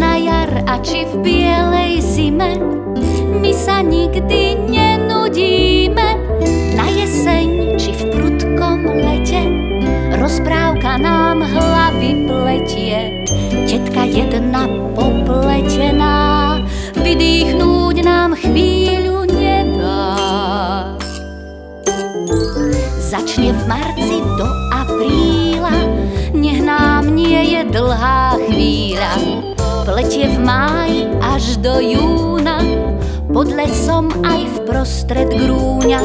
Na jar a či v bielej zime my sa nikdy Pletie v máji až do júna, pod lesom aj v prostred grúňa.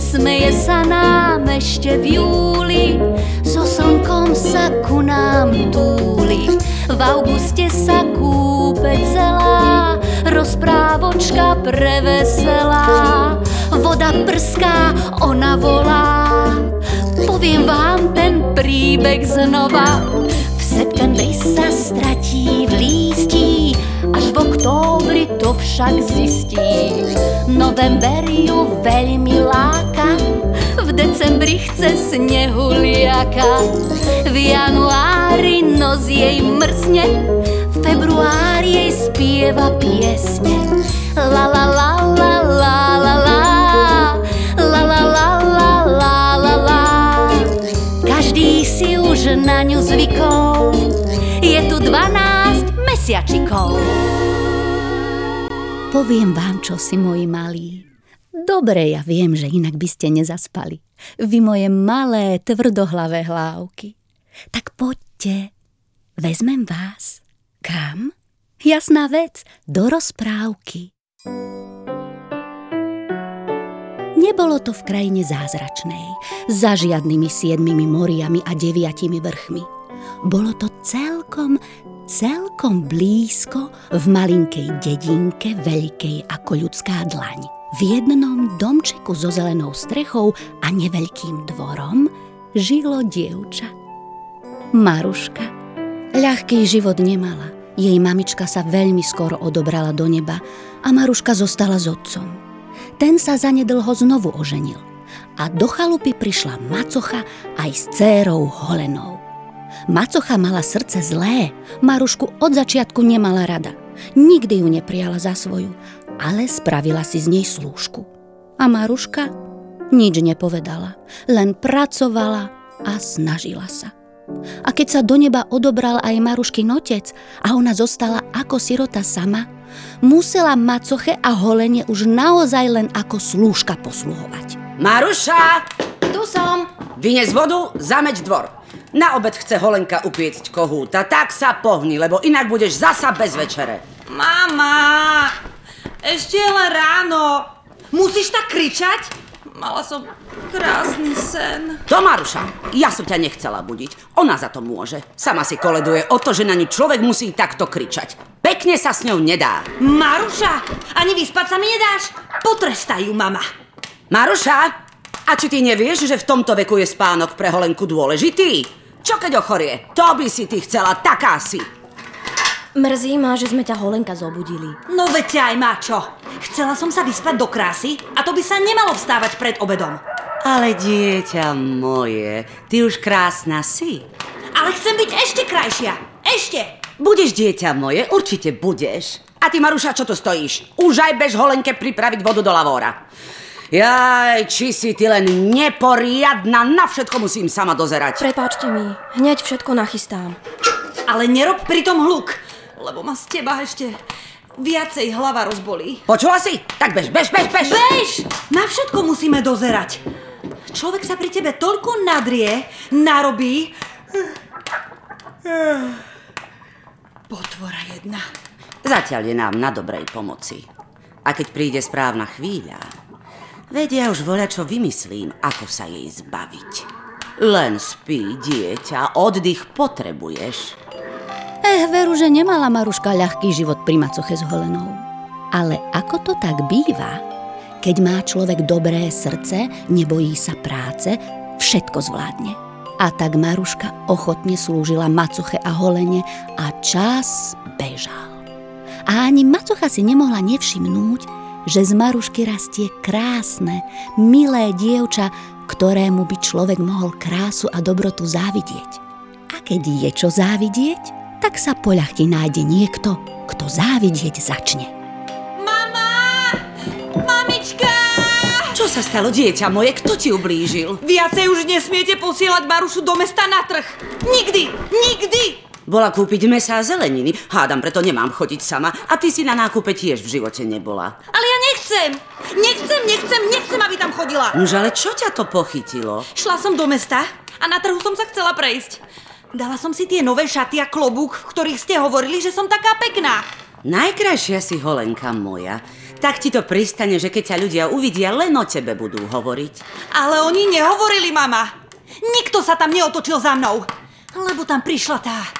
Smeje sa nám ešte v júli, so slnkom sa ku nám túli. V auguste sa kúpe celá, rozprávočka preveselá. Voda prská, ona volá, poviem vám ten príbeh znova. Septembri sa stratí v lístí, až v októbri to však zistí. November ju veľmi láka, v decembri chce snehuliaka. V januári nos jej mrzne, v februári jej spieva piesne. La la la la la la la La la la la la la Každý si už na ňu zvykol 12 mesiačikov Poviem vám, čo si moji malí. Dobre, ja viem, že inak by ste nezaspali. Vy moje malé, tvrdohlavé hlávky. Tak poďte, vezmem vás. Kam? Jasná vec, do rozprávky. Nebolo to v krajine zázračnej, za žiadnymi siedmimi moriami a deviatimi vrchmi. Bolo to celkom, celkom blízko v malinkej dedinke, veľkej ako ľudská dlaň. V jednom domčeku so zelenou strechou a neveľkým dvorom žilo dievča. Maruška. Ľahký život nemala. Jej mamička sa veľmi skoro odobrala do neba a Maruška zostala s otcom. Ten sa zanedlho znovu oženil a do chalupy prišla Macocha aj s cérou Holenou. Macocha mala srdce zlé, Marušku od začiatku nemala rada. Nikdy ju neprijala za svoju, ale spravila si z nej slúžku. A Maruška nič nepovedala, len pracovala a snažila sa. A keď sa do neba odobral aj Marušky otec a ona zostala ako sirota sama, musela Macoche a Holene už naozaj len ako slúžka posluhovať. Maruša! Tu som. Vynes vodu, zameď dvor. Na obed chce Holenka upiecť kohúta, tak sa pohni, lebo inak budeš zasa bez večere. Mama! Ešte je len ráno. Musíš tak kričať? Mala som krásny sen. To Maruša, ja som ťa nechcela budiť. Ona za to môže. Sama si koleduje o to, že na ňu človek musí takto kričať. Pekne sa s ňou nedá. Maruša, ani vyspať sa mi nedáš? Potrestaj ju, mama. Maruša, a či ty nevieš, že v tomto veku je spánok pre Holenku dôležitý? Čo keď ochorie? To by si ty chcela, taká si. Mrzí ma, že sme ťa Holenka zobudili. No veď aj má čo. Chcela som sa vyspať do krásy a to by sa nemalo vstávať pred obedom. Ale dieťa moje, ty už krásna si. Ale chcem byť ešte krajšia. Ešte. Budeš dieťa moje, určite budeš. A ty, Maruša, čo tu stojíš? Už aj bež Holenke pripraviť vodu do lavóra. Jaj, či si ty len neporiadna, na všetko musím sama dozerať. Prepáčte mi, hneď všetko nachystám. Ale nerob pritom hluk, lebo ma z teba ešte viacej hlava rozbolí. Počula si? Tak bež, bež, bež, bež. Bež! Na všetko musíme dozerať. Človek sa pri tebe toľko nadrie, narobí. Potvora jedna. Zatiaľ je nám na dobrej pomoci. A keď príde správna chvíľa, vedia už voľa, čo vymyslím, ako sa jej zbaviť. Len spí, dieťa, oddych potrebuješ. Eh, veru, že nemala Maruška ľahký život pri macoche s holenou. Ale ako to tak býva, keď má človek dobré srdce, nebojí sa práce, všetko zvládne. A tak Maruška ochotne slúžila macoche a holene a čas bežal. A ani macocha si nemohla nevšimnúť, že z Marušky rastie krásne, milé dievča, ktorému by človek mohol krásu a dobrotu závidieť. A keď je čo závidieť, tak sa poľahti nájde niekto, kto závidieť začne. Mama! Mamička! Čo sa stalo, dieťa moje? Kto ti ublížil? Viacej už nesmiete posielať Marušu do mesta na trh. Nikdy! Nikdy! Bola kúpiť mesa a zeleniny. Hádam, preto nemám chodiť sama. A ty si na nákupe tiež v živote nebola. Ale ja nechcem! Nechcem, nechcem, nechcem, aby tam chodila! Nož ale čo ťa to pochytilo? Šla som do mesta a na trhu som sa chcela prejsť. Dala som si tie nové šaty a klobúk, v ktorých ste hovorili, že som taká pekná. Najkrajšia si holenka moja. Tak ti to pristane, že keď ťa ľudia uvidia, len o tebe budú hovoriť. Ale oni nehovorili, mama. Nikto sa tam neotočil za mnou. Lebo tam prišla tá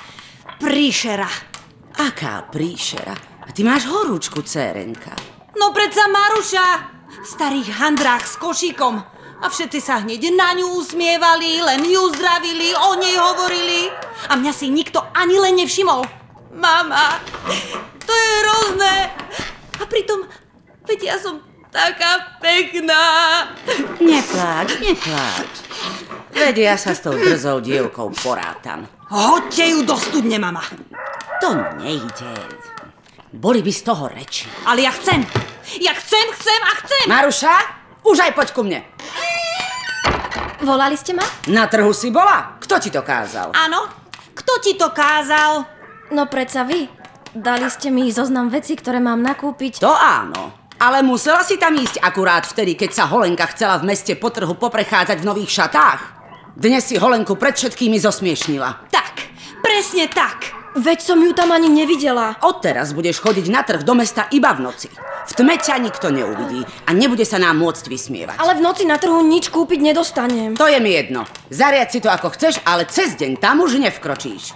príšera. Aká príšera. Ty máš horúčku, cérenka. No predsa Maruša. V starých handrách s košíkom. A všetci sa hneď na ňu usmievali, len ju zdravili, o nej hovorili. A mňa si nikto ani len nevšimol. Mama, to je hrozné. A pritom, veď ja som taká pekná. Nepláč, nepláč. Veď ja sa s tou drzou dievkou porátam. Hoďte ju do studne, mama. To nejde. Boli by z toho reči. Ale ja chcem. Ja chcem, chcem a chcem. Maruša, už aj poď ku mne. Volali ste ma? Na trhu si bola? Kto ti to kázal? Áno, kto ti to kázal? No predsa vy. Dali ste mi zoznam veci, ktoré mám nakúpiť. To áno. Ale musela si tam ísť akurát vtedy, keď sa Holenka chcela v meste po trhu poprechádzať v nových šatách. Dnes si Holenku pred všetkými zosmiešnila. Tak, presne tak. Veď som ju tam ani nevidela. Odteraz budeš chodiť na trh do mesta iba v noci. V tme ťa nikto neuvidí a nebude sa nám môcť vysmievať. Ale v noci na trhu nič kúpiť nedostanem. To je mi jedno. Zariad si to ako chceš, ale cez deň tam už nevkročíš.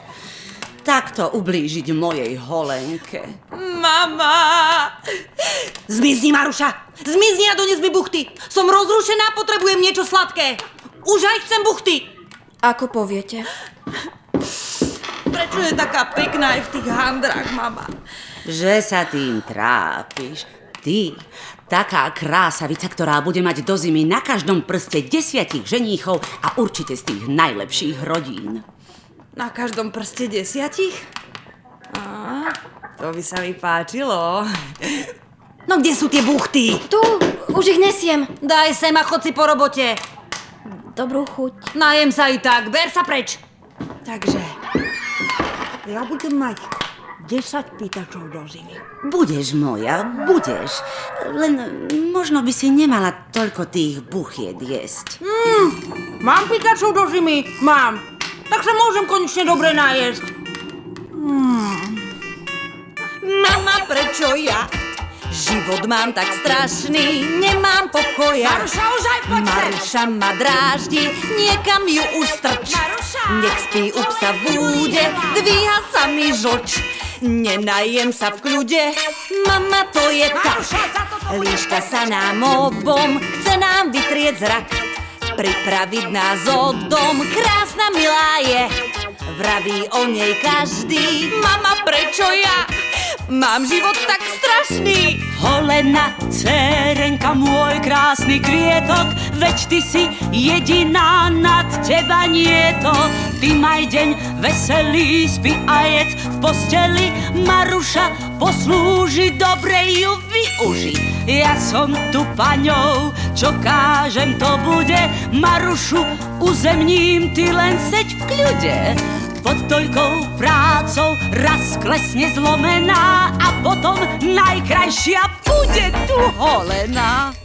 Takto ublížiť mojej Holenke. Mama! Zmizni, Maruša! Zmizni a dones mi buchty! Som rozrušená, potrebujem niečo sladké! Už aj chcem buchty! Ako poviete? Prečo je taká pekná aj v tých handrách, mama? Že sa tým trápiš. Ty, taká krásavica, ktorá bude mať do zimy na každom prste desiatich ženíchov a určite z tých najlepších rodín. Na každom prste desiatich? Á, to by sa mi páčilo. No kde sú tie buchty? Tu, už ich nesiem. Daj sem a chod si po robote. Dobrú chuť. Najem sa i tak, ber sa preč. Takže, ja budem mať 10 pýtačov do zimy. Budeš moja, budeš. Len možno by si nemala toľko tých buchiet jesť. Mám pýtačov do zimy? Mám. Tak sa môžem konečne dobre najesť. Hmm. Mama, prečo ja? Život mám tak strašný, nemám pokoja. Maruša, už aj poď. Maruša ma dráždi, niekam ju už strč. Maruša! Nech spí u psa v úde, dvíha sa mi žoč. Nenajem sa v kľude, mama to je tak. Líška sa nám obom, chce nám vytrieť zrak. Pripraviť nás o dom, krásna milá je. Vraví o nej každý, mama prečo ja? Mám život tak strašný. Holena, cerenka, môj krásny kvietok, veď ty si jediná, nad teba nie to. Ty maj deň veselý, spí a jedz v posteli, Maruša poslúži, dobre ju využi. Ja som tu paňou, čo kážem to bude, Marušu uzemním, ty len seď v kľude. Pod toľkou prácou raz klesne zlomená a potom najkrajšia bude tu holená.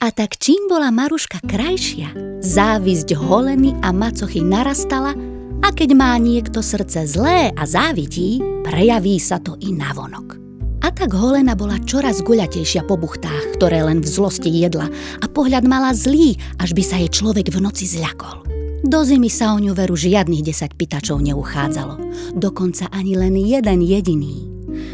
A tak čím bola Maruška krajšia, závisť holeny a macochy narastala a keď má niekto srdce zlé a závidí, prejaví sa to i navonok. A tak holena bola čoraz guľatejšia po buchtách, ktoré len v zlosti jedla a pohľad mala zlý, až by sa jej človek v noci zľakol. Do zimy sa o ňu veru žiadnych 10 pitačov neuchádzalo, dokonca ani len jeden jediný.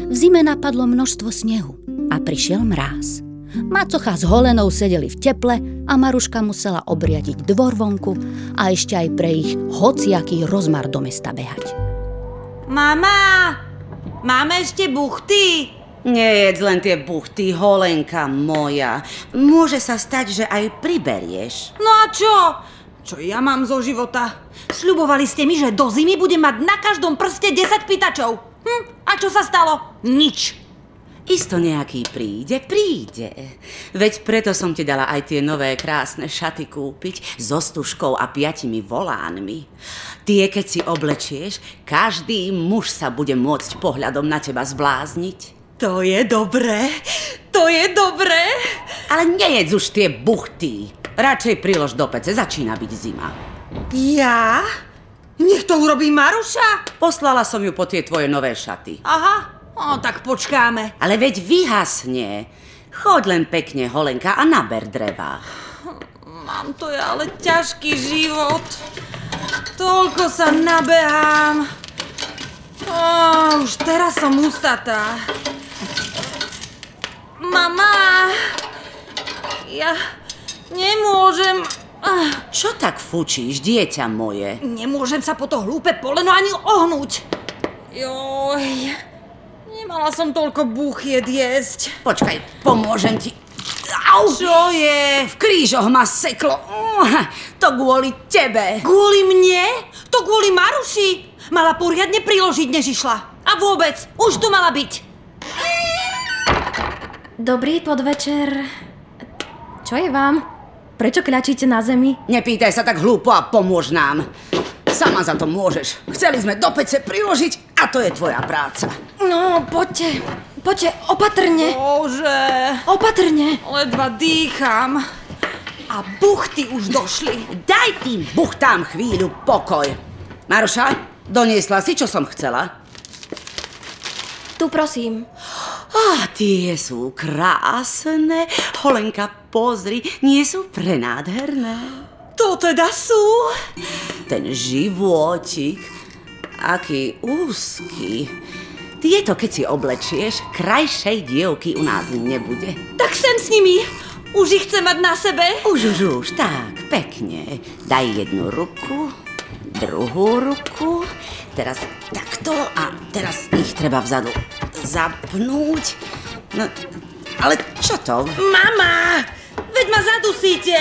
V zime napadlo množstvo snehu a prišiel mráz. Macocha s holenou sedeli v teple a Maruška musela obriadiť dvor vonku a ešte aj pre ich hociaký rozmar do mesta behať. Mama, máme ešte buchty? Nejedz len tie buchty, holenka moja. Môže sa stať, že aj priberieš. No a čo? Čo ja mám zo života? Sľubovali ste mi, že do zimy budem mať na každom prste 10 pýtačov. Hm, a čo sa stalo? Nič. Isto nejaký príde, príde. Veď preto som ti dala aj tie nové krásne šaty kúpiť so stužkou a piatimi volánmi. Tie, keď si oblečieš, každý muž sa bude môcť pohľadom na teba zblázniť. To je dobré. To je dobré. Ale nejedz už tie buchty. Radšej prilož do pece, začína byť zima. Ja? Nech to urobí Maruša? Poslala som ju po tie tvoje nové šaty. Aha, no tak počkáme. Ale veď vyhasne. Choď len pekne, Holenka, a naber dreva. Mám to je ale ťažký život. Toľko sa nabehám. Ó, už teraz som ústatá. Mama, ja nemôžem... Ah, Čo tak fučíš, dieťa moje? Nemôžem sa po to hlúpe poleno ani ohnúť. Joj, nemala som toľko buchiet jesť. Počkaj, pomôžem ti. Au! Čo je? V krížoch ma seklo. To kvôli tebe. Kvôli mne? To kvôli Maruši? Mala poriadne priložiť, než išla. A vôbec, už tu mala byť. Dobrý podvečer. Čo je vám? Prečo kľačíte na zemi? Nepýtaj sa tak hlúpo a pomôž nám. Sama za to môžeš. Chceli sme do pece priložiť a to je tvoja práca. No, poďte. Poďte, opatrne. Bože, Opatrne. ledva dýcham. A buchty už došli. Daj tým buchtám chvíľu pokoj. Maruša, doniesla si, čo som chcela? Tu prosím. Á, tie sú krásne. Holenka, pozri, nie sú prenádherné. To teda sú? Ten životík, aký úzky. Tieto, keď si oblečieš, krajšej dievky u nás nebude. Tak sem s nimi. Už ich chcem mať na sebe. Už, už, už, tak, pekne. Daj jednu ruku, druhú ruku, teraz takto a teraz ich treba vzadu zapnúť. No, ale čo to? Mama, veď ma zadusíte.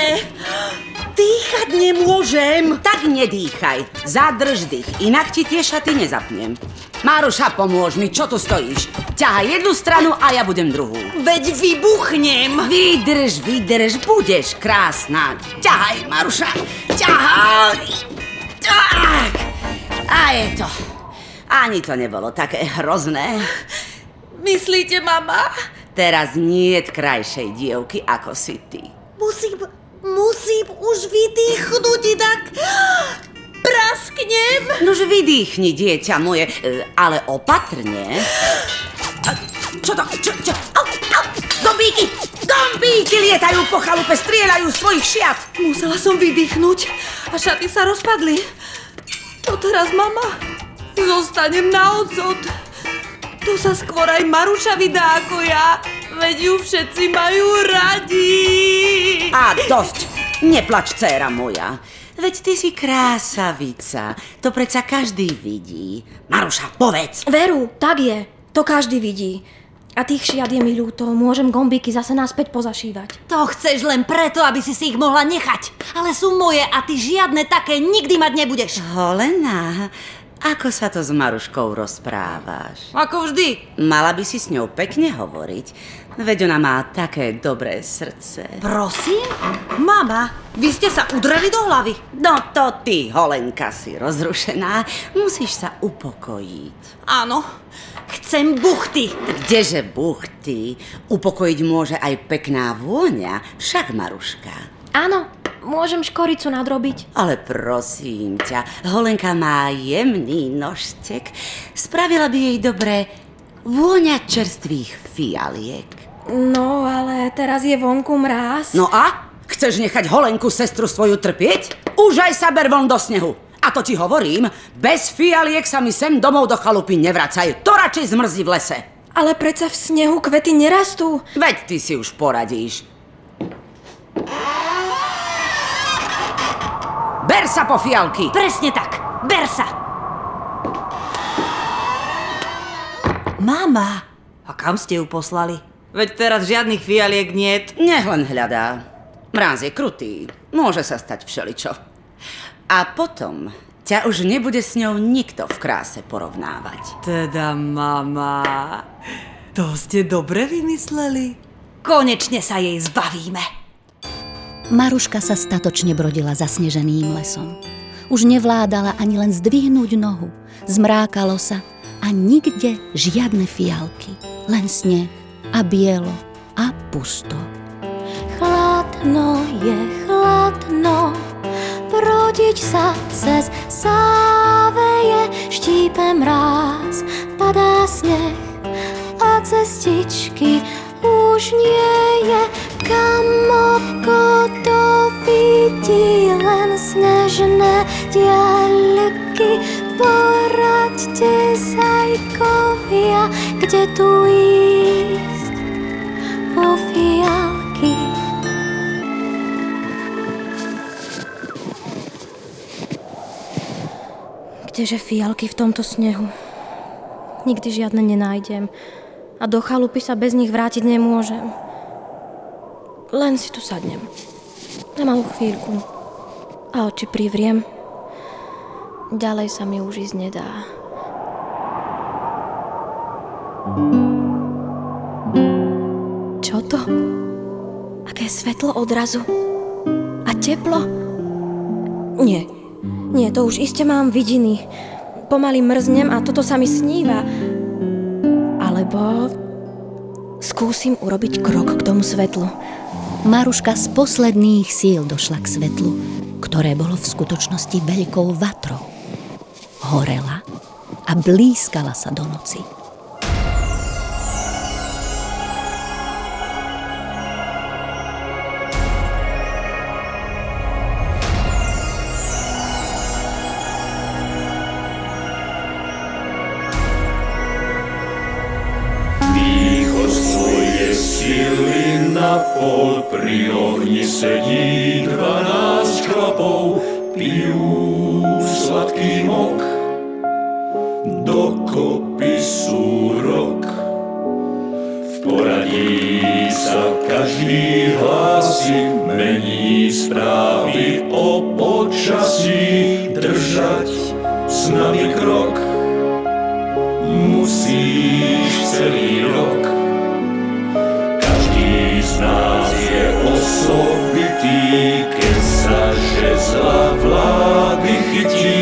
Dýchať nemôžem. Tak nedýchaj, zadrž dých, inak ti tie šaty nezapnem. Máruša, pomôž mi, čo tu stojíš? Ťahaj jednu stranu a ja budem druhú. Veď vybuchnem. Vydrž, vydrž, budeš krásna. Ťahaj, Maruša, ťahaj. Tak. A je to. Ani to nebolo také hrozné. Myslíte, mama? Teraz nie je krajšej dievky, ako si ty. Musím, musím už vydýchnuť, inak prasknem. Nož vydýchni, dieťa moje, e, ale opatrne. A Čo to? Čo? Čo? Au, au, gombíky! Gombíky lietajú po chalupe, strieľajú svojich šiat. Musela som vydýchnuť a šaty sa rozpadli. To teraz, mama, zostanem na odsud. Tu sa skôr aj Maruša vydá ako ja, veď ju všetci majú radi. A dosť! Neplač, dcéra moja. Veď ty si krásavica. To predsa každý vidí. Maruša, povedz. Veru, tak je. To každý vidí. A tých šiat je mi ľúto. Môžem gombíky zase naspäť pozašívať. To chceš len preto, aby si si ich mohla nechať. Ale sú moje a ty žiadne také nikdy mať nebudeš. Holena, ako sa to s Maruškou rozprávaš? Ako vždy. Mala by si s ňou pekne hovoriť. Veď ona má také dobré srdce. Prosím? Mama, vy ste sa udreli do hlavy. No to ty, Holenka, si rozrušená. Musíš sa upokojiť. Áno, chcem buchty. Kdeže buchty? Upokojiť môže aj pekná vôňa, však Maruška. Áno, môžem škoricu nadrobiť. Ale prosím ťa, Holenka má jemný nožtek. Spravila by jej dobre vôňa čerstvých fialiek. No, ale teraz je vonku mráz. No a? Chceš nechať Holenku sestru svoju trpieť? Už aj sa ber von do snehu. A to ti hovorím, bez fialiek sa mi sem domov do chalupy nevracaj. To radšej zmrzí v lese. Ale predsa v snehu kvety nerastú. Veď ty si už poradíš. Ber sa po fialky. Presne tak, ber sa. Mama, A kam ste ju poslali? Veď teraz žiadnych fialiek niet. Nech len hľadá. Mráz je krutý. Môže sa stať všeličo. A potom ťa už nebude s ňou nikto v kráse porovnávať. Teda, mama, to ste dobre vymysleli. Konečne sa jej zbavíme. Maruška sa statočne brodila zasneženým lesom. Už nevládala ani len zdvihnúť nohu. Zmrákalo sa a nikde žiadne fialky. Len sneh a bielo a pusto. Chladno je chladno, brodiť sa cez sáveje, štípe mráz, padá sneh a cestičky už nie je kam oko to vidí len snežné diaľky. Poraďte zajkovia, kde tu ísť po fialky. Kdeže fialky v tomto snehu? Nikdy žiadne nenájdem. A do chalupy sa bez nich vrátiť nemôžem. Len si tu sadnem. Na malú chvíľku. A oči privriem. Ďalej sa mi už ísť nedá. Čo to? Aké svetlo odrazu? A teplo? Nie. Nie, to už iste mám vidiny. Pomaly mrznem a toto sa mi sníva. Alebo skúsim urobiť krok k tomu svetlu. Maruška z posledných síl došla k svetlu, ktoré bolo v skutočnosti veľkou vatrou. Horela a blízkala sa do noci. Pol pri ohni sedí dvanásť chlapov, pijú sladký mok. Dokopy sú rok. V poradí sa každý hlási, mení správy o počasí, držať s nami krok musíš celý rok. Žezla vlády chytí.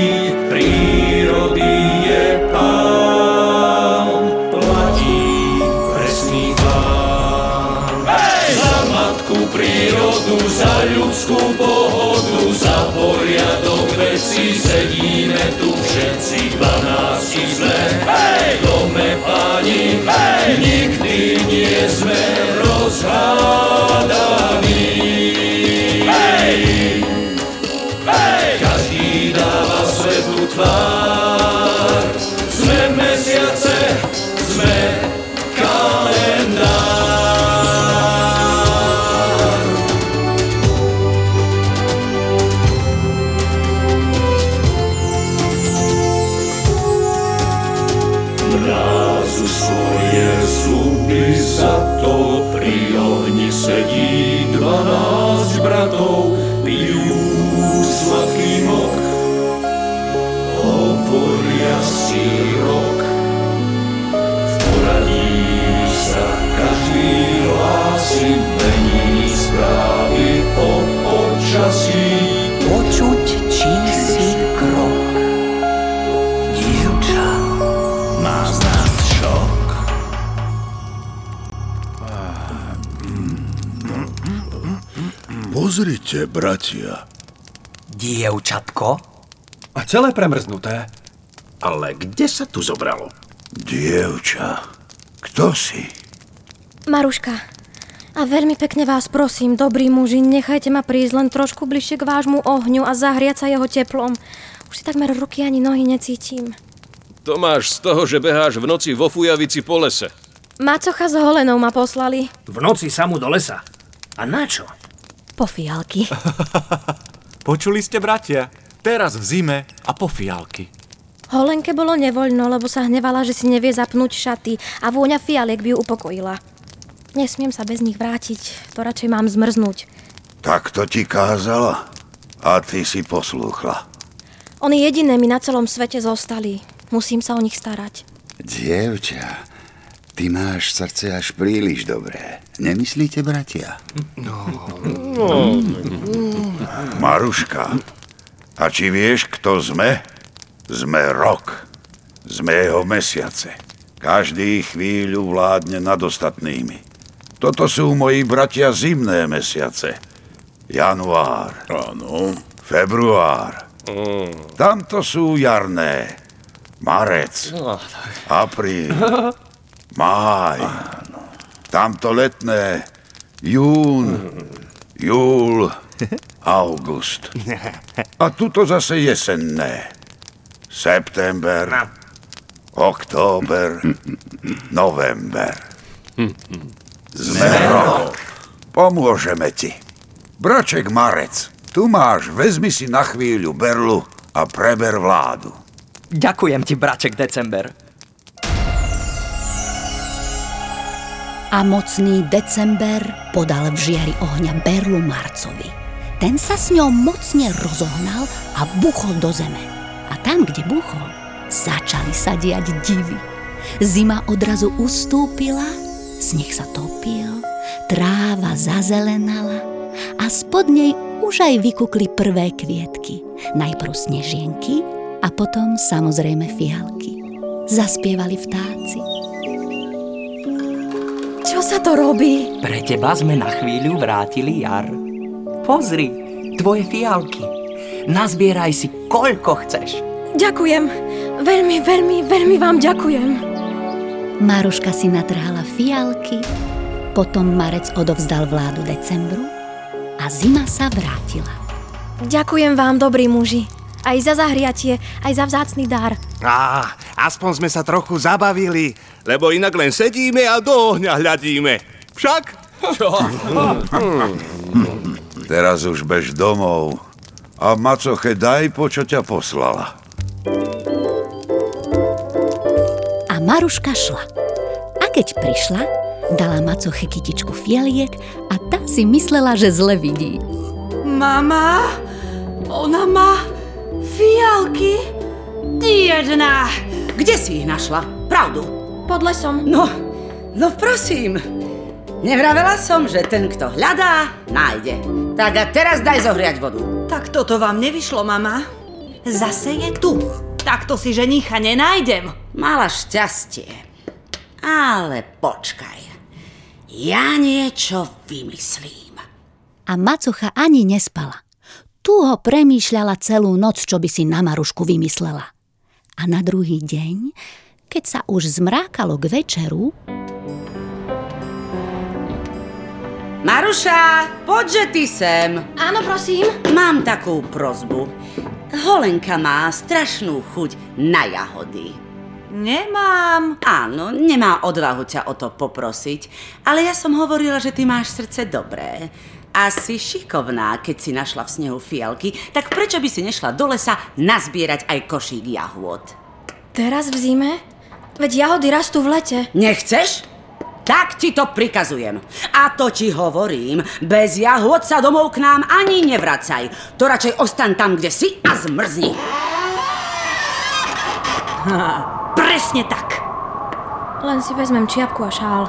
Prírody je pán, platí presný plán. Za matku prírodu, za ľudskú pohodu, za poriadok veci sedíme tu všetci dvanácti Pozrite, bratia. Dievčatko? A celé premrznuté. Ale kde sa tu zobralo? Dievča, kto si? Maruška, a veľmi pekne vás prosím, dobrí muži, nechajte ma prísť len trošku bližšie k vášmu ohňu a zahriať sa jeho teplom. Už si takmer ruky ani nohy necítim. To máš z toho, že beháš v noci vo fujavici po lese. Macocha s holenou ma poslali. V noci samu do lesa. A na čo? Po fialky. Počuli ste, bratia? Teraz v zime a po fialky. Holenke bolo nevoľno, lebo sa hnevala, že si nevie zapnúť šaty a vôňa fialiek by ju upokojila. Nesmiem sa bez nich vrátiť, to radšej mám zmrznúť. Tak to ti kázala a ty si poslúchla. Oni jediné mi na celom svete zostali. Musím sa o nich starať. Dievča, ty máš srdce až príliš dobré. Nemyslíte, bratia? No. Maruška, a či vieš, kto sme? Sme rok. Sme jeho mesiace. Každý chvíľu vládne nad ostatnými. Toto sú moji bratia zimné mesiace. Január. Áno. Február. Tamto sú jarné. Marec. Apríl. Máj. Tamto letné. Jún. Júl. August. A tuto zase jesenné. September. Október. November. Sme rok. Pomôžeme ti. Braček Marec, tu máš, vezmi si na chvíľu berlu a preber vládu. Ďakujem ti, braček December. A mocný december podal v žiari ohňa berlu Marcovi. Ten sa s ňou mocne rozohnal a buchol do zeme. A tam, kde buchol, začali sa diať divy. Zima odrazu ustúpila, sneh sa topil, tráva zazelenala a spod nej už aj vykukli prvé kvietky. Najprv snežienky a potom samozrejme fialky. Zaspievali vtáci. Čo sa to robí? Pre teba sme na chvíľu vrátili jar. Pozri, tvoje fialky. Nazbieraj si, koľko chceš. Ďakujem. Veľmi, veľmi, veľmi vám ďakujem. Maruška si natrhala fialky, potom Marec odovzdal vládu decembru a zima sa vrátila. Ďakujem vám, dobrí muži. Aj za zahriatie, aj za vzácný dar. Á, aspoň sme sa trochu zabavili, lebo inak len sedíme a do ohňa hľadíme. Však? Čo? Teraz už bež domov a macoche daj, po čo ťa poslala. A Maruška šla. A keď prišla, dala macoche kytičku fialiek a tá si myslela, že zle vidí. Mama, ona má fialky. Jedna. Kde si ich našla? Pravdu. Pod lesom. No, no prosím. Nevravela som, že ten, kto hľadá, nájde. Tak a teraz daj zohriať vodu. Tak toto vám nevyšlo, mama. Zase je tu. Takto si ženicha nenájdem. Mala šťastie. Ale počkaj. Ja niečo vymyslím. A macocha ani nespala. Tu ho premýšľala celú noc, čo by si na Marušku vymyslela. A na druhý deň, keď sa už zmrákalo k večeru, Maruša, poďže ty sem. Áno, prosím. Mám takú prozbu. Holenka má strašnú chuť na jahody. Nemám. Áno, nemá odvahu ťa o to poprosiť, ale ja som hovorila, že ty máš srdce dobré. A si šikovná, keď si našla v snehu fialky, tak prečo by si nešla do lesa nazbierať aj košík jahôd? Teraz v zime? Veď jahody rastú v lete. Nechceš? Tak ti to prikazujem. A to ti hovorím, bez jahôd sa domov k nám ani nevracaj. To radšej ostan tam, kde si a zmrzni. Ha, presne tak. Len si vezmem čiapku a šál.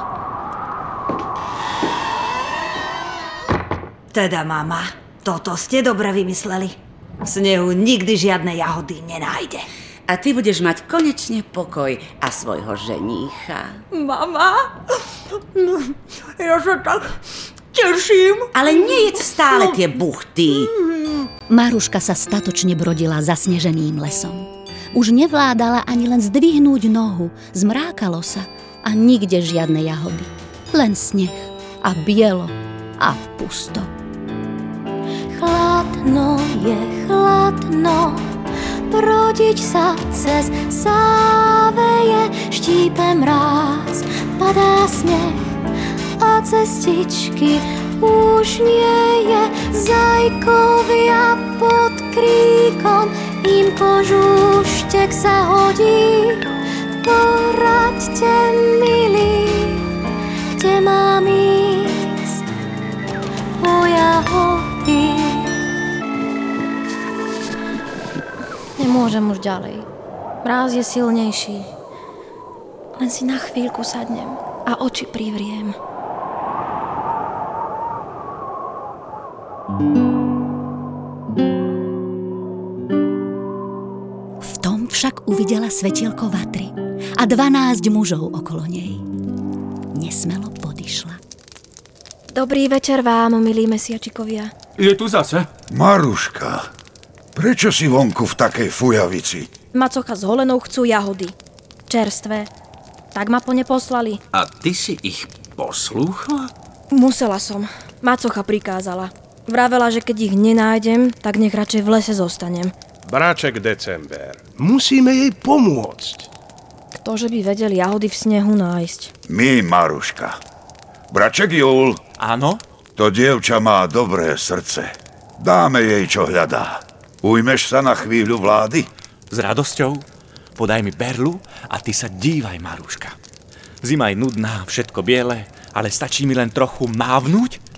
Teda, mama, toto ste dobre vymysleli. V snehu nikdy žiadne jahody nenájde. A ty budeš mať konečne pokoj a svojho ženícha. Mama, ja sa tak teším. Ale nejedz stále tie buchty. Maruška sa statočne brodila zasneženým lesom. Už nevládala ani len zdvihnúť nohu, zmrákalo sa a nikde žiadne jahody. Len sneh a bielo a pusto. Chladno je chladno, brodiť sa cez záveje, štípe mráz, padá sneh a cestičky už nie je. Zajkovia pod kríkom im kožu mostek sa hodí, poraďte milí, kde mám ísť po jahody. Nemôžem už ďalej. Mráz je silnejší. Len si na chvíľku sadnem a oči privriem. V tom však uvidela svetielko vatry a dvanásť mužov okolo nej. Nesmelo podišla. Dobrý večer vám, milí mesiačikovia. Je tu zase? Maruška, prečo si vonku v takej fujavici? Macocha s holenou chcú jahody. Čerstvé. Tak ma po ne poslali. A ty si ich poslúchla? Musela som. Macocha prikázala. Vravela, že keď ich nenájdem, tak nech radšej v lese zostanem. Bráček December, musíme jej pomôcť. Ktože by vedel jahody v snehu nájsť. My, Maruška. Braček Júl. Áno? To dievča má dobré srdce. Dáme jej, čo hľadá. Ujmeš sa na chvíľu vlády? S radosťou. Podaj mi berlu a ty sa dívaj, Maruška. Zima je nudná, všetko biele, ale stačí mi len trochu mávnuť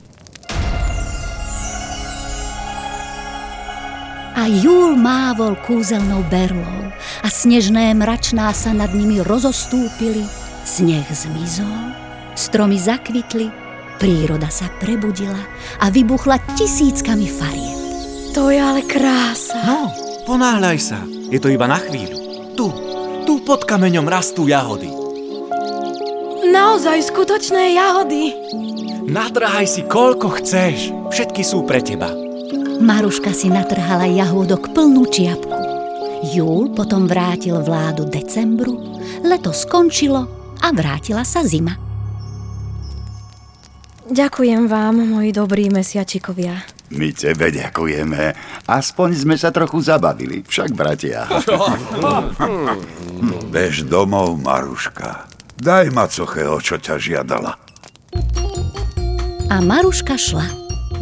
A Júl mávol kúzelnou berlou a snežné mračná sa nad nimi rozostúpili, sneh zmizol, stromy zakvitli, príroda sa prebudila a vybuchla tisíckami farieb. To je ale krása. No, ponáhľaj sa. Je to iba na chvíľu. Tu, tu pod kameňom rastú jahody. Naozaj skutočné jahody. Natrhaj si koľko chceš. Všetky sú pre teba. Maruška si natrhala jahôdok plnú čiapku. Júl potom vrátil vládu decembru, leto skončilo a vrátila sa zima. Ďakujem vám, moji dobrí mesiačikovia. My tebe ďakujeme. Aspoň sme sa trochu zabavili, však bratia. Bež domov, Maruška. Daj macoche, o čo ťa žiadala. A Maruška šla.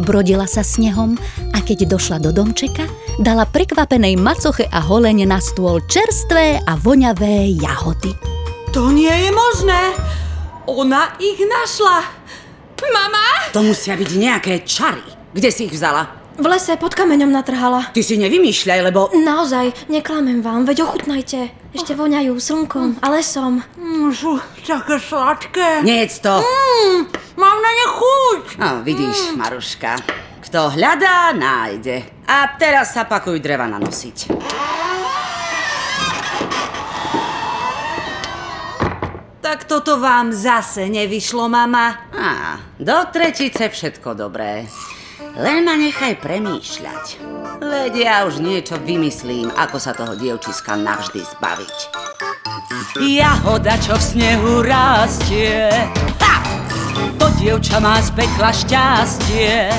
Brodila sa snehom a keď došla do domčeka, dala prekvapenej macoche a holeň na stôl čerstvé a voňavé jahody. To nie je možné. Ona ich našla. Mama? To musia byť nejaké čary. Kde si ich vzala? V lese pod kameňom natrhala. Ty si nevymýšľaj, lebo... Naozaj, neklamem vám, veď ochutnajte. Ešte voňajú slnkom a lesom. Mm, sú také sladké. Nejedz to. Mm, mám na ne chuť. No, vidíš, Maruška. Kto hľadá, nájde. A teraz sa pakuj dreva nanosiť. Tak toto vám zase nevyšlo, mama. Á, do tretice všetko dobré. Len ma nechaj premýšľať. Veď ja už niečo vymyslím, ako sa toho dievčiska navždy zbaviť. Jahoda, čo v snehu rastie ha! To dievča má z pekla šťastie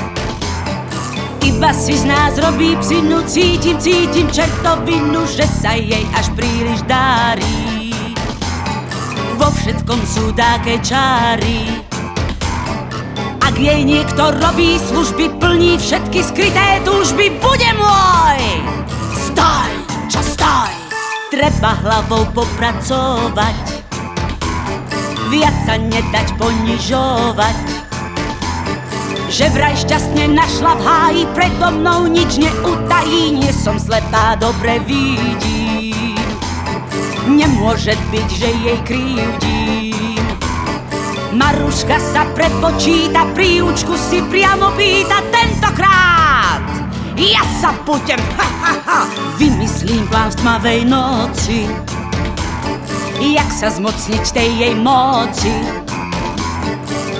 Iba si z nás robí psinu Cítim, cítim čertovinu Že sa jej až príliš darí Vo všetkom sú také čáry ak jej niekto robí služby, plní všetky skryté túžby, bude môj! Stoj, čo stoj! Treba hlavou popracovať, viac sa nedať ponižovať. Že vraj šťastne našla v háji, predo mnou nič neutají, nie som slepá, dobre vidím. Nemôže byť, že jej krivdím. Maruška sa prepočíta, príučku si priamo pýta tentokrát. Ja sa budem, ha, ha, ha, vymyslím plán v tmavej noci. Jak sa zmocniť tej jej moci?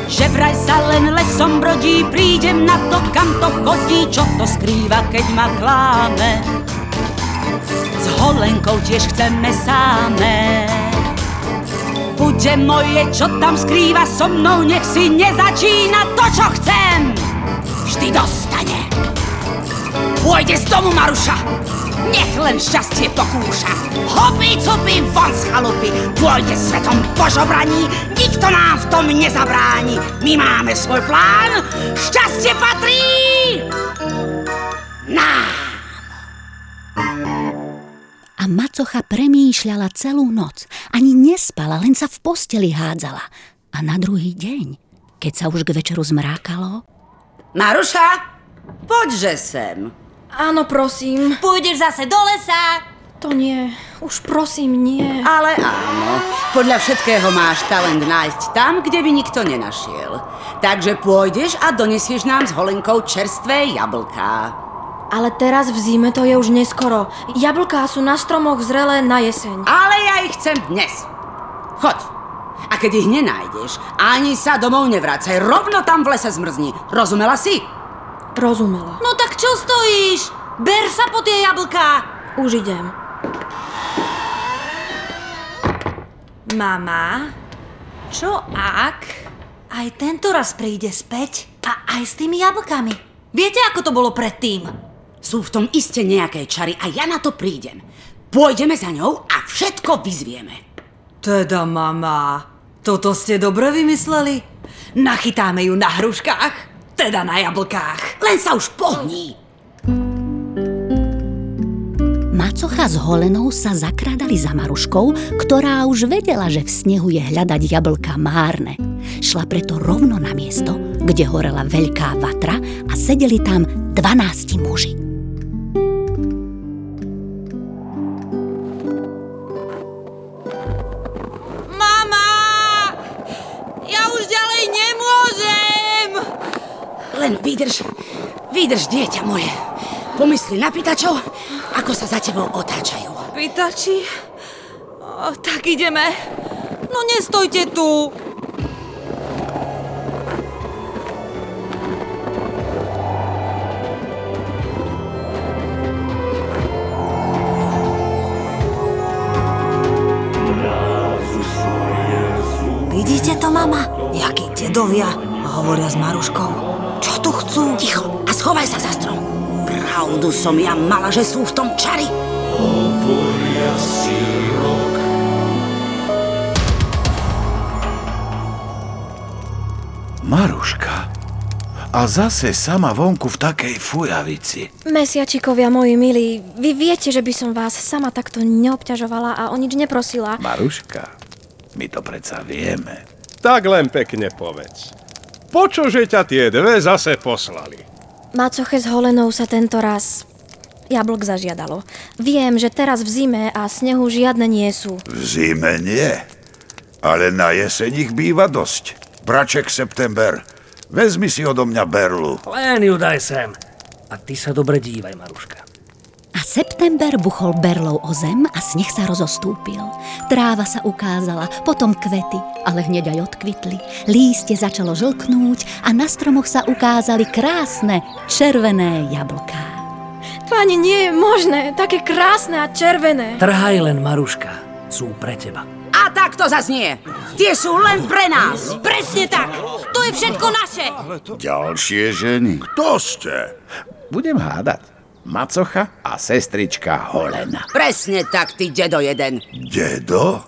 Že vraj sa len lesom brodí, prídem na to, kam to chodí, čo to skrýva, keď ma kláme. S holenkou tiež chceme sáme. Bude moje, čo tam skrýva so mnou, nech si nezačína to, čo chcem. Vždy dostane. Pôjde z domu, Maruša. Nech len šťastie pokúša. Hopy, cupy, von z chalupy. Pôjde svetom po žobraní. Nikto nám v tom nezabráni. My máme svoj plán. Šťastie patrí A macocha premýšľala celú noc. Ani nespala, len sa v posteli hádzala. A na druhý deň, keď sa už k večeru zmrákalo... Maruša, poďže sem. Áno, prosím. Pôjdeš zase do lesa. To nie. Už prosím, nie. Ale áno, podľa všetkého máš talent nájsť tam, kde by nikto nenašiel. Takže pôjdeš a donesieš nám s holenkou čerstvé jablká. Ale teraz v zime to je už neskoro. Jablká sú na stromoch zrelé na jeseň. Ale ja ich chcem dnes. Choď. A keď ich nenájdeš, ani sa domov nevracaj. Rovno tam v lese zmrzni. Rozumela si? Rozumela. No tak čo stojíš? Ber sa po tie jablká. Už idem. Mama, čo ak aj tento raz príde späť a aj s tými jablkami? Viete, ako to bolo predtým? Sú v tom iste nejaké čary a ja na to prídem. Pôjdeme za ňou a všetko vyzvieme. Teda, mama, toto ste dobre vymysleli? Nachytáme ju na hruškách, teda na jablkách. Len sa už pohní. Macocha s Holenou sa zakrádali za Maruškou, ktorá už vedela, že v snehu je hľadať jablka márne. Šla preto rovno na miesto, kde horela veľká vatra a sedeli tam 12 muži. Len vydrž, vydrž, dieťa moje. Pomysli na pýtačov, ako sa za tebou otáčajú. Pýtači? O, tak ideme. No nestojte tu. Vidíte to, mama? Jakí dedovia hovoria s Maruškou. Čo tu chcú? Ticho a schovaj sa za strom. Pravdu som ja mala, že sú v tom čary. Hovoria si rok. Maruška. A zase sama vonku v takej fujavici. Mesiačikovia moji milí, vy viete, že by som vás sama takto neobťažovala a o nič neprosila. Maruška, my to predsa vieme. Tak len pekne povedz. Počože ťa tie dve zase poslali? Macoche s Holenou sa tento raz jablk zažiadalo. Viem, že teraz v zime a snehu žiadne nie sú. V zime nie, ale na jeseň ich býva dosť. Braček September, vezmi si odo mňa berlu. Len ju daj sem. A ty sa dobre dívaj, Maruška. A september buchol berlou o zem a sneh sa rozostúpil. Tráva sa ukázala, potom kvety, ale hneď aj odkvitli. Lístie začalo žlknúť a na stromoch sa ukázali krásne červené jablká. To ani nie je možné, také krásne a červené. Trhaj len, Maruška. Sú pre teba. A tak to zaznie. Tie sú len pre nás. Presne tak. To je všetko naše. Ďalšie ženy. Kto ste? Budem hádať. Macocha a sestrička Holena. Presne tak, ty dedo jeden. Dedo?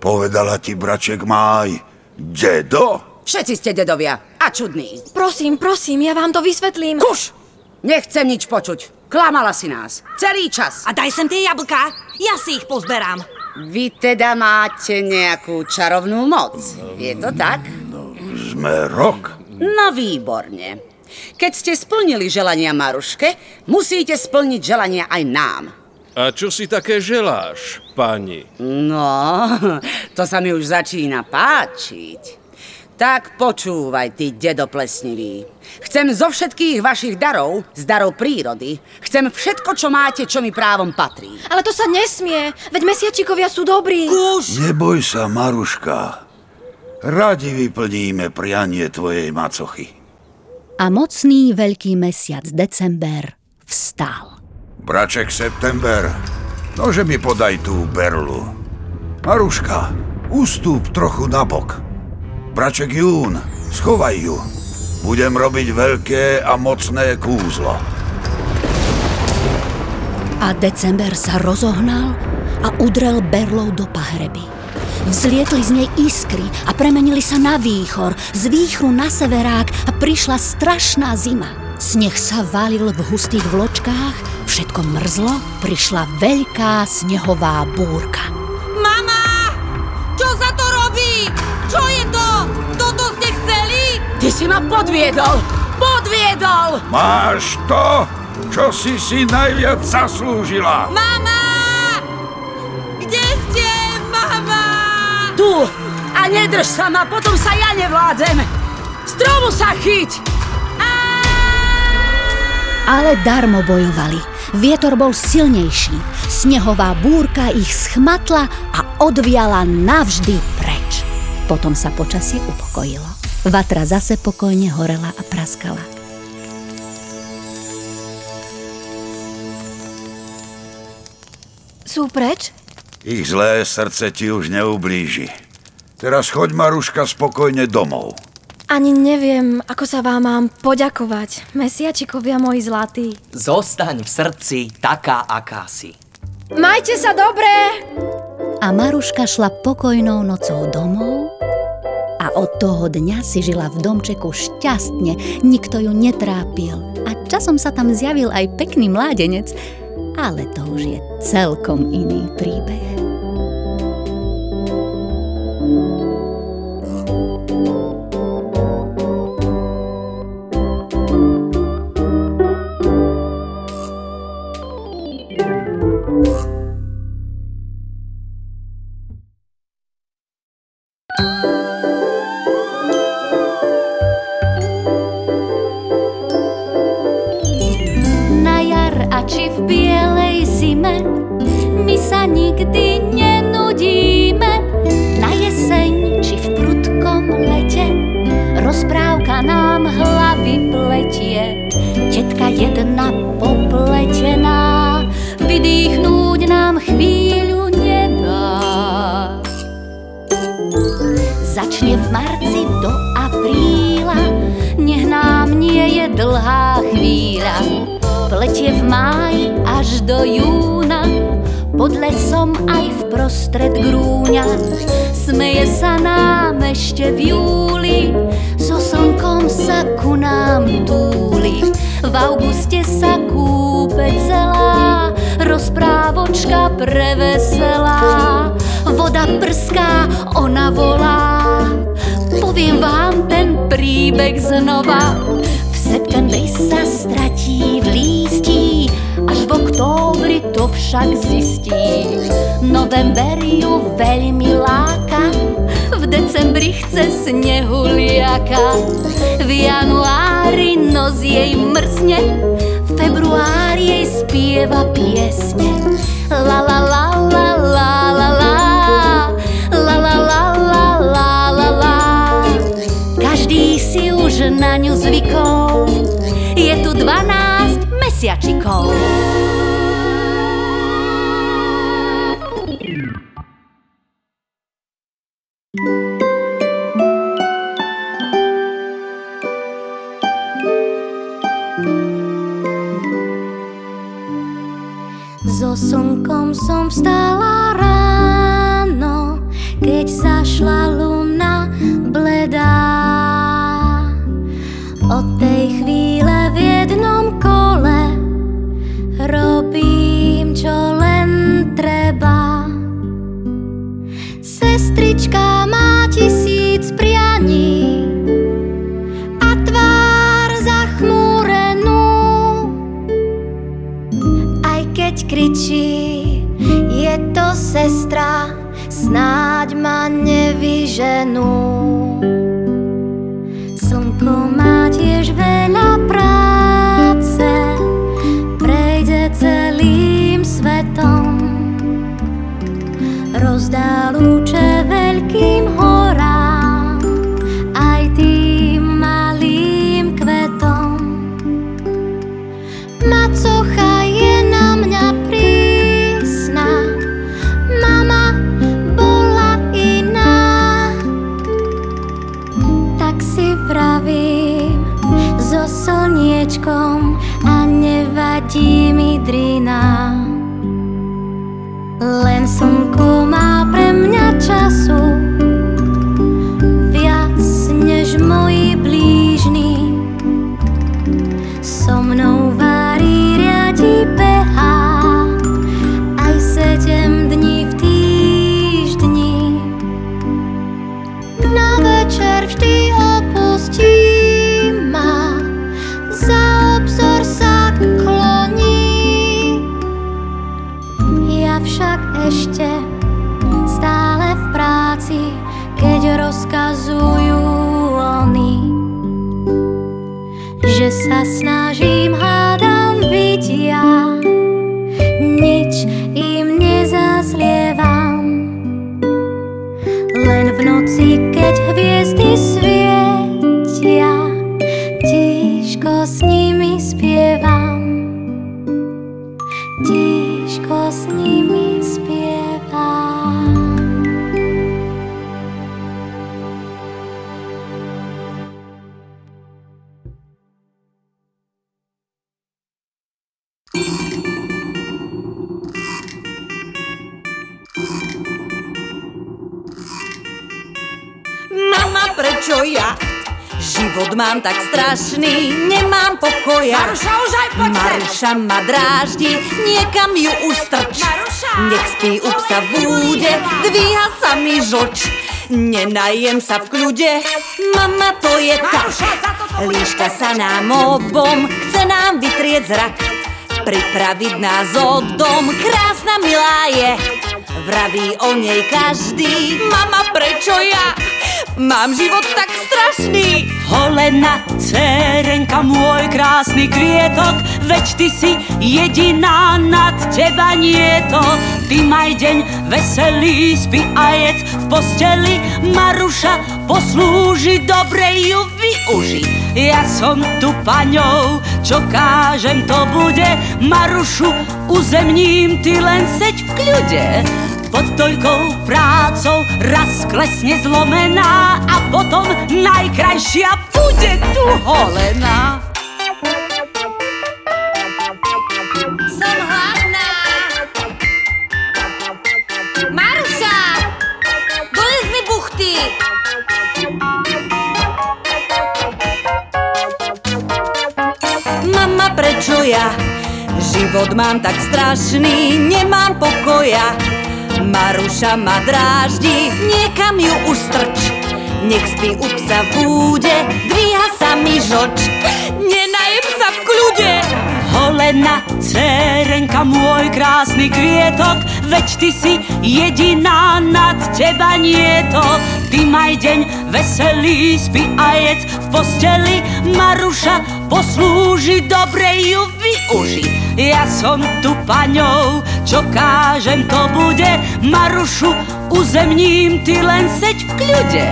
Povedala ti braček Máj. Dedo? Všetci ste dedovia a čudní. Prosím, prosím, ja vám to vysvetlím. Kuš! Nechcem nič počuť. Klamala si nás. Celý čas. A daj sem tie jablká. Ja si ich pozberám. Vy teda máte nejakú čarovnú moc. Je to tak? Sme rok. No výborne. Keď ste splnili želania Maruške, musíte splniť želania aj nám. A čo si také želáš, pani? No, to sa mi už začína páčiť. Tak počúvaj, ty dedo plesnivý. Chcem zo všetkých vašich darov, z darov prírody, chcem všetko, čo máte, čo mi právom patrí. Ale to sa nesmie, veď mesiačikovia sú dobrí. Kuš! Neboj sa, Maruška. Radi vyplníme prianie tvojej macochy. A mocný veľký mesiac december vstal. Braček September, nože mi podaj tú berlu. Maruška, ustúp trochu nabok. Braček Jún, schovaj ju. Budem robiť veľké a mocné kúzlo. A december sa rozohnal a udrel berlou do pahreby. Vzlietli z nej iskry a premenili sa na výchor, z výchru na severák a prišla strašná zima. Sneh sa valil v hustých vločkách, všetko mrzlo, prišla veľká snehová búrka. Mama! Čo sa to robí? Čo je to? Toto ste chceli? Ty si ma podviedol! Podviedol! Máš to, čo si si najviac zaslúžila. Mama! Nedrž sa ma, potom sa ja nevládzem! Stromu sa chyť! Ale darmo bojovali. Vietor bol silnejší. Snehová búrka ich schmatla a odviala navždy preč. Potom sa počasie upokojilo. Vatra zase pokojne horela a praskala. Sú preč? Ich zlé srdce ti už neublíži. Teraz choď, Maruška, spokojne domov. Ani neviem, ako sa vám mám poďakovať, mesiačikovia moji zlatí. Zostaň v srdci taká, aká si. Majte sa dobre! A Maruška šla pokojnou nocou domov a od toho dňa si žila v domčeku šťastne, nikto ju netrápil a časom sa tam zjavil aj pekný mládenec, ale to už je celkom iný príbeh. Tetka jedna popletená vydýchnúť nám chvíľu nedá. Začne v marci do apríla, nech nám nie je dlhá chvíľa. Pletie v máji až do júna, pod lesom aj v prostred grúňa. Smeje sa nám ešte v júli, slnkom sa ku nám túli. V auguste sa kúpe celá, rozprávočka preveselá. Voda prská, ona volá, poviem vám ten príbeh znova. V septembri sa stratí v až v októbri to však zistí. November ju veľmi láka, v decembri chce snehu liaka. V januári nos jej mrzne, v februári jej spieva piesne. La la la la la la la La la la la la la la Každý si už na ňu zvykol Je tu 12 mesiačikov So mám tak strašný, nemám pokoja. Maruša, už aj poď. Maruša ma dráždi, niekam ju už strč. Maruša! Nech spí u psa v búde, dvíha sa mi žoč. Nenajem sa v kľude, mama to je tak. Líška sa nám obom, chce nám vytrieť zrak. Pripraviť nás o dom, krásna milá je. Vraví o nej každý, mama prečo ja? Mám život tak strašný. Holena, cerenka, môj krásny kvietok, veď ty si jediná, nad teba nie to. Ty maj deň veselý, spí a jedz v posteli, Maruša poslúži, dobre ju využi. Ja som tu paňou, čo kážem to bude, Marušu uzemním, ty len seď v kľude. Pod toľkou prácou raz klesne zlomená a potom najkrajšia bude tu holená. Som hladná. Maruša, dones mi buchty. Mama, prečo ja? Život mám tak strašný, nemám pokoja. Maruša ma dráždi, niekam ju už strč. Nech spí u psa v búde, dvíha sa mi žoč. Nenajem sa v kľude. Holena, cerenka, môj krásny kvietok, veď ty si jediná, nad teba nie to. Ty maj deň veselý, spí a jedz v posteli, Maruša poslúži, dobre ju využi. Ja som tu paňou, čo kážem to bude, Marušu uzemním, ty len seď v kľude.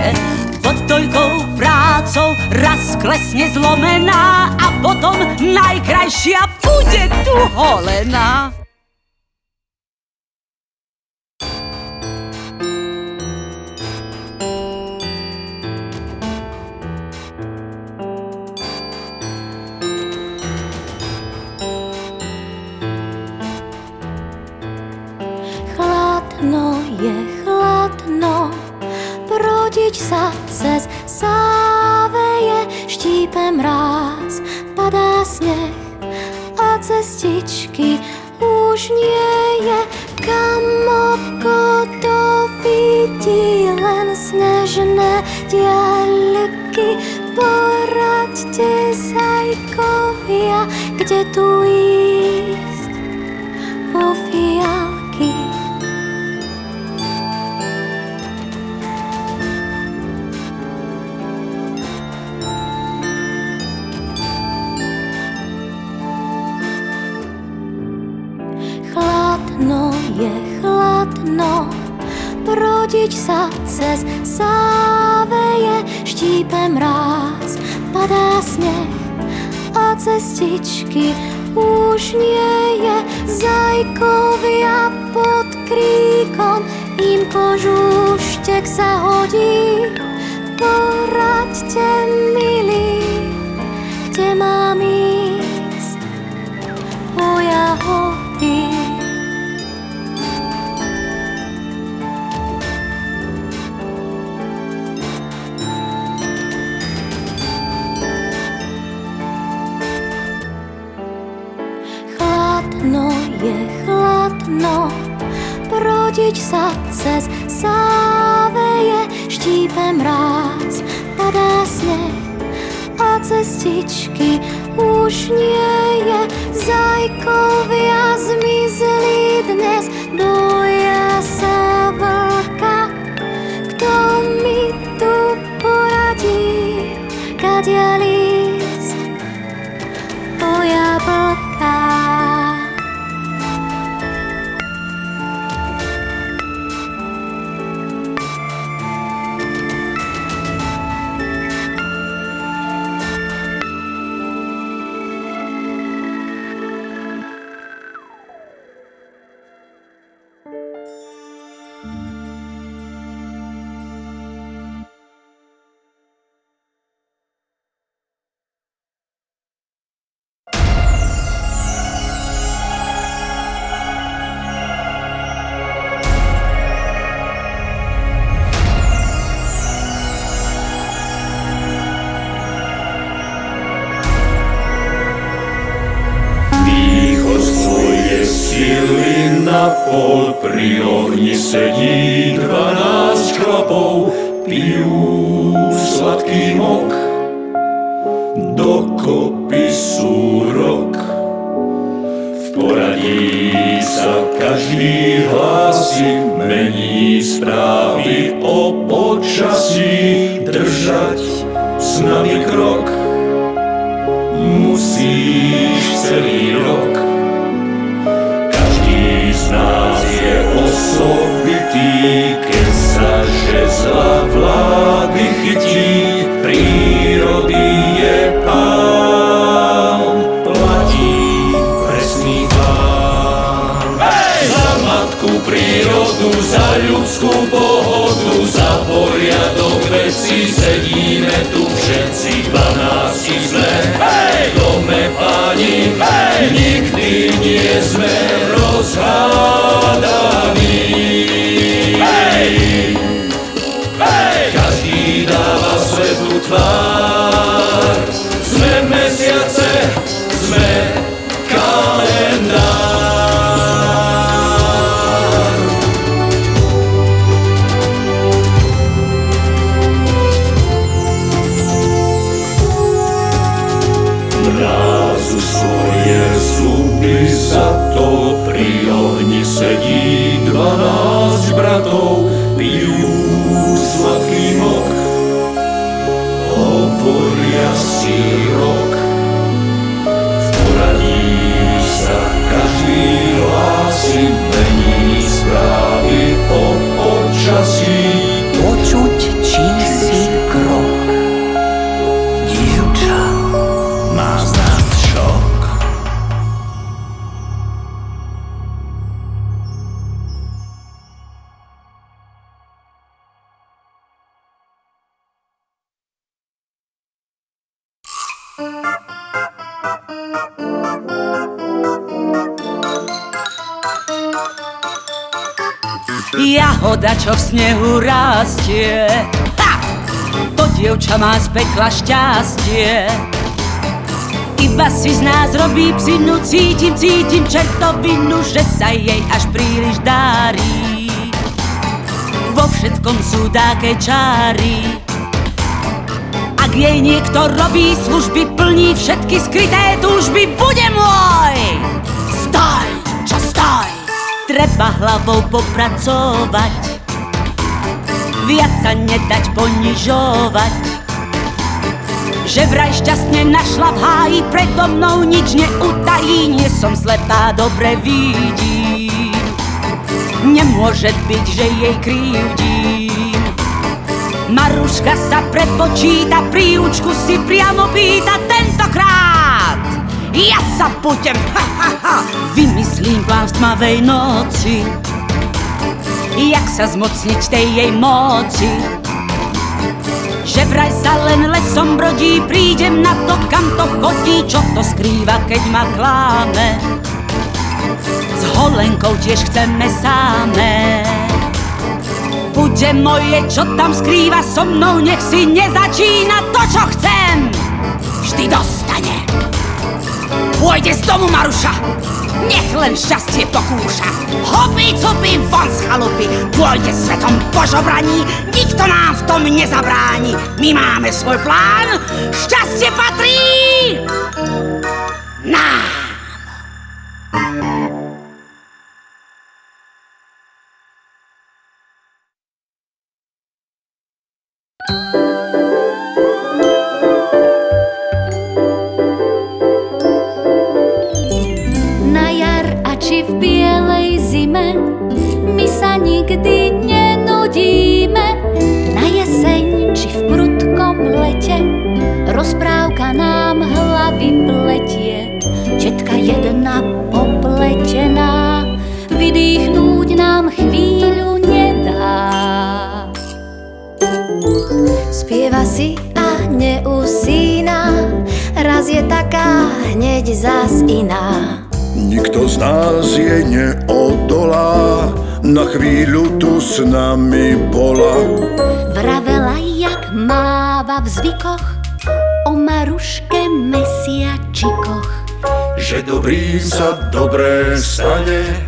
Pod toľkou prácou raz klesne zlomená a potom najkrajšia bude tu holená. Zajkovia, kde cestičky už nie je. Zajkovia pod kríkom, im kožúštek sa hodí. Poraďte, milí, šťastie Iba si z nás robí psinu Cítim, cítim čertovinu Že sa jej až príliš darí. Vo všetkom sú také čáry Ak jej niekto robí služby Plní všetky skryté túžby Bude môj! Stoj, čo stoj Treba hlavou popracovať. Viac sa nedať ponižovať Že vraj šťastne našla v háji Predo mnou nič neutají Nie som slepá, dobre vidím Nemôže byť, že jej krivdím Maruška sa prepočíta Príučku si priamo pýta Tentokrát ja sa budem, ha, ha, ha, vymyslím plán v tmavej noci. Jak sa zmocniť tej jej moci? Že vraj sa len lesom brodí, prídem na to, kam to chodí, čo to skrýva, keď ma kláme. S holenkou tiež chceme sáme. Bude moje, čo tam skrýva so mnou, nech si nezačína to, čo chcem. Vždy dostane. Pôjde z domu Maruša, nech len šťastie pokúša. Hopí, cupí, von z chalupy, pôjde svetom po žobraní, nikto nám v tom nezabráni. My máme svoj plán, šťastie patrí hneď zas iná. Nikto z nás jej neodolá, na chvíľu tu s nami bola. Vravela, jak máva v zvykoch, o Maruške mesiačikoch. Že dobrým sa dobré stane,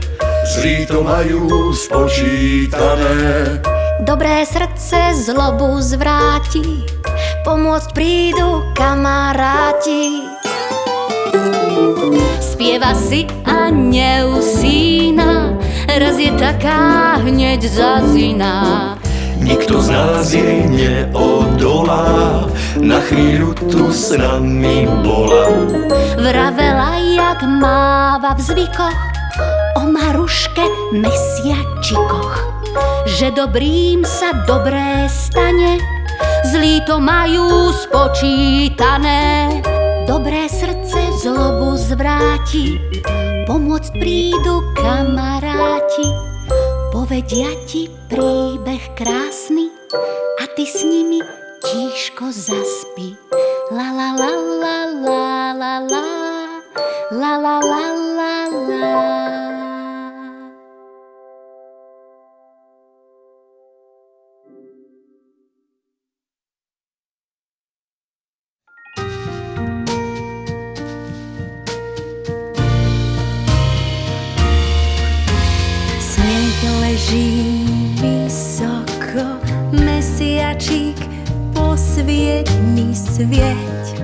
zlí to majú spočítané. Dobré srdce zlobu zvráti, pomôcť prídu kamaráti. Spieva si a neusína, raz je taká, hneď zazína. Nikto z nás jej neodolá, na chvíľu tu s nami bola. Vravela, jak máva v zvykoch, o Maruške mesiačikoch. Že dobrým sa dobré stane, zlí to majú spočítané. Dobré srdce zlobu zvráti, pomôcť prídu kamaráti. Povedia ti príbeh krásny a ty s nimi tíško zaspí. La la la la la la la la la la la la zwiedź.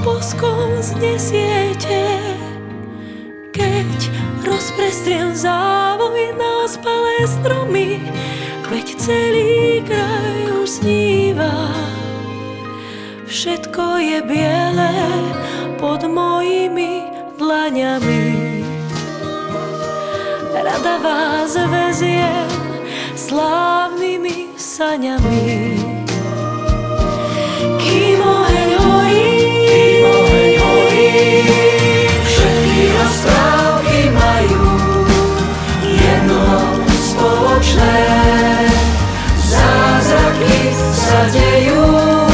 Boskov znesiete, keď rozprestriem závoj na ospalé stromy, veď celý kraj už sníva. Všetko je biele pod mojimi dlaňami. Rada vás veziem slávnymi saňami. Kým oheň 사제요.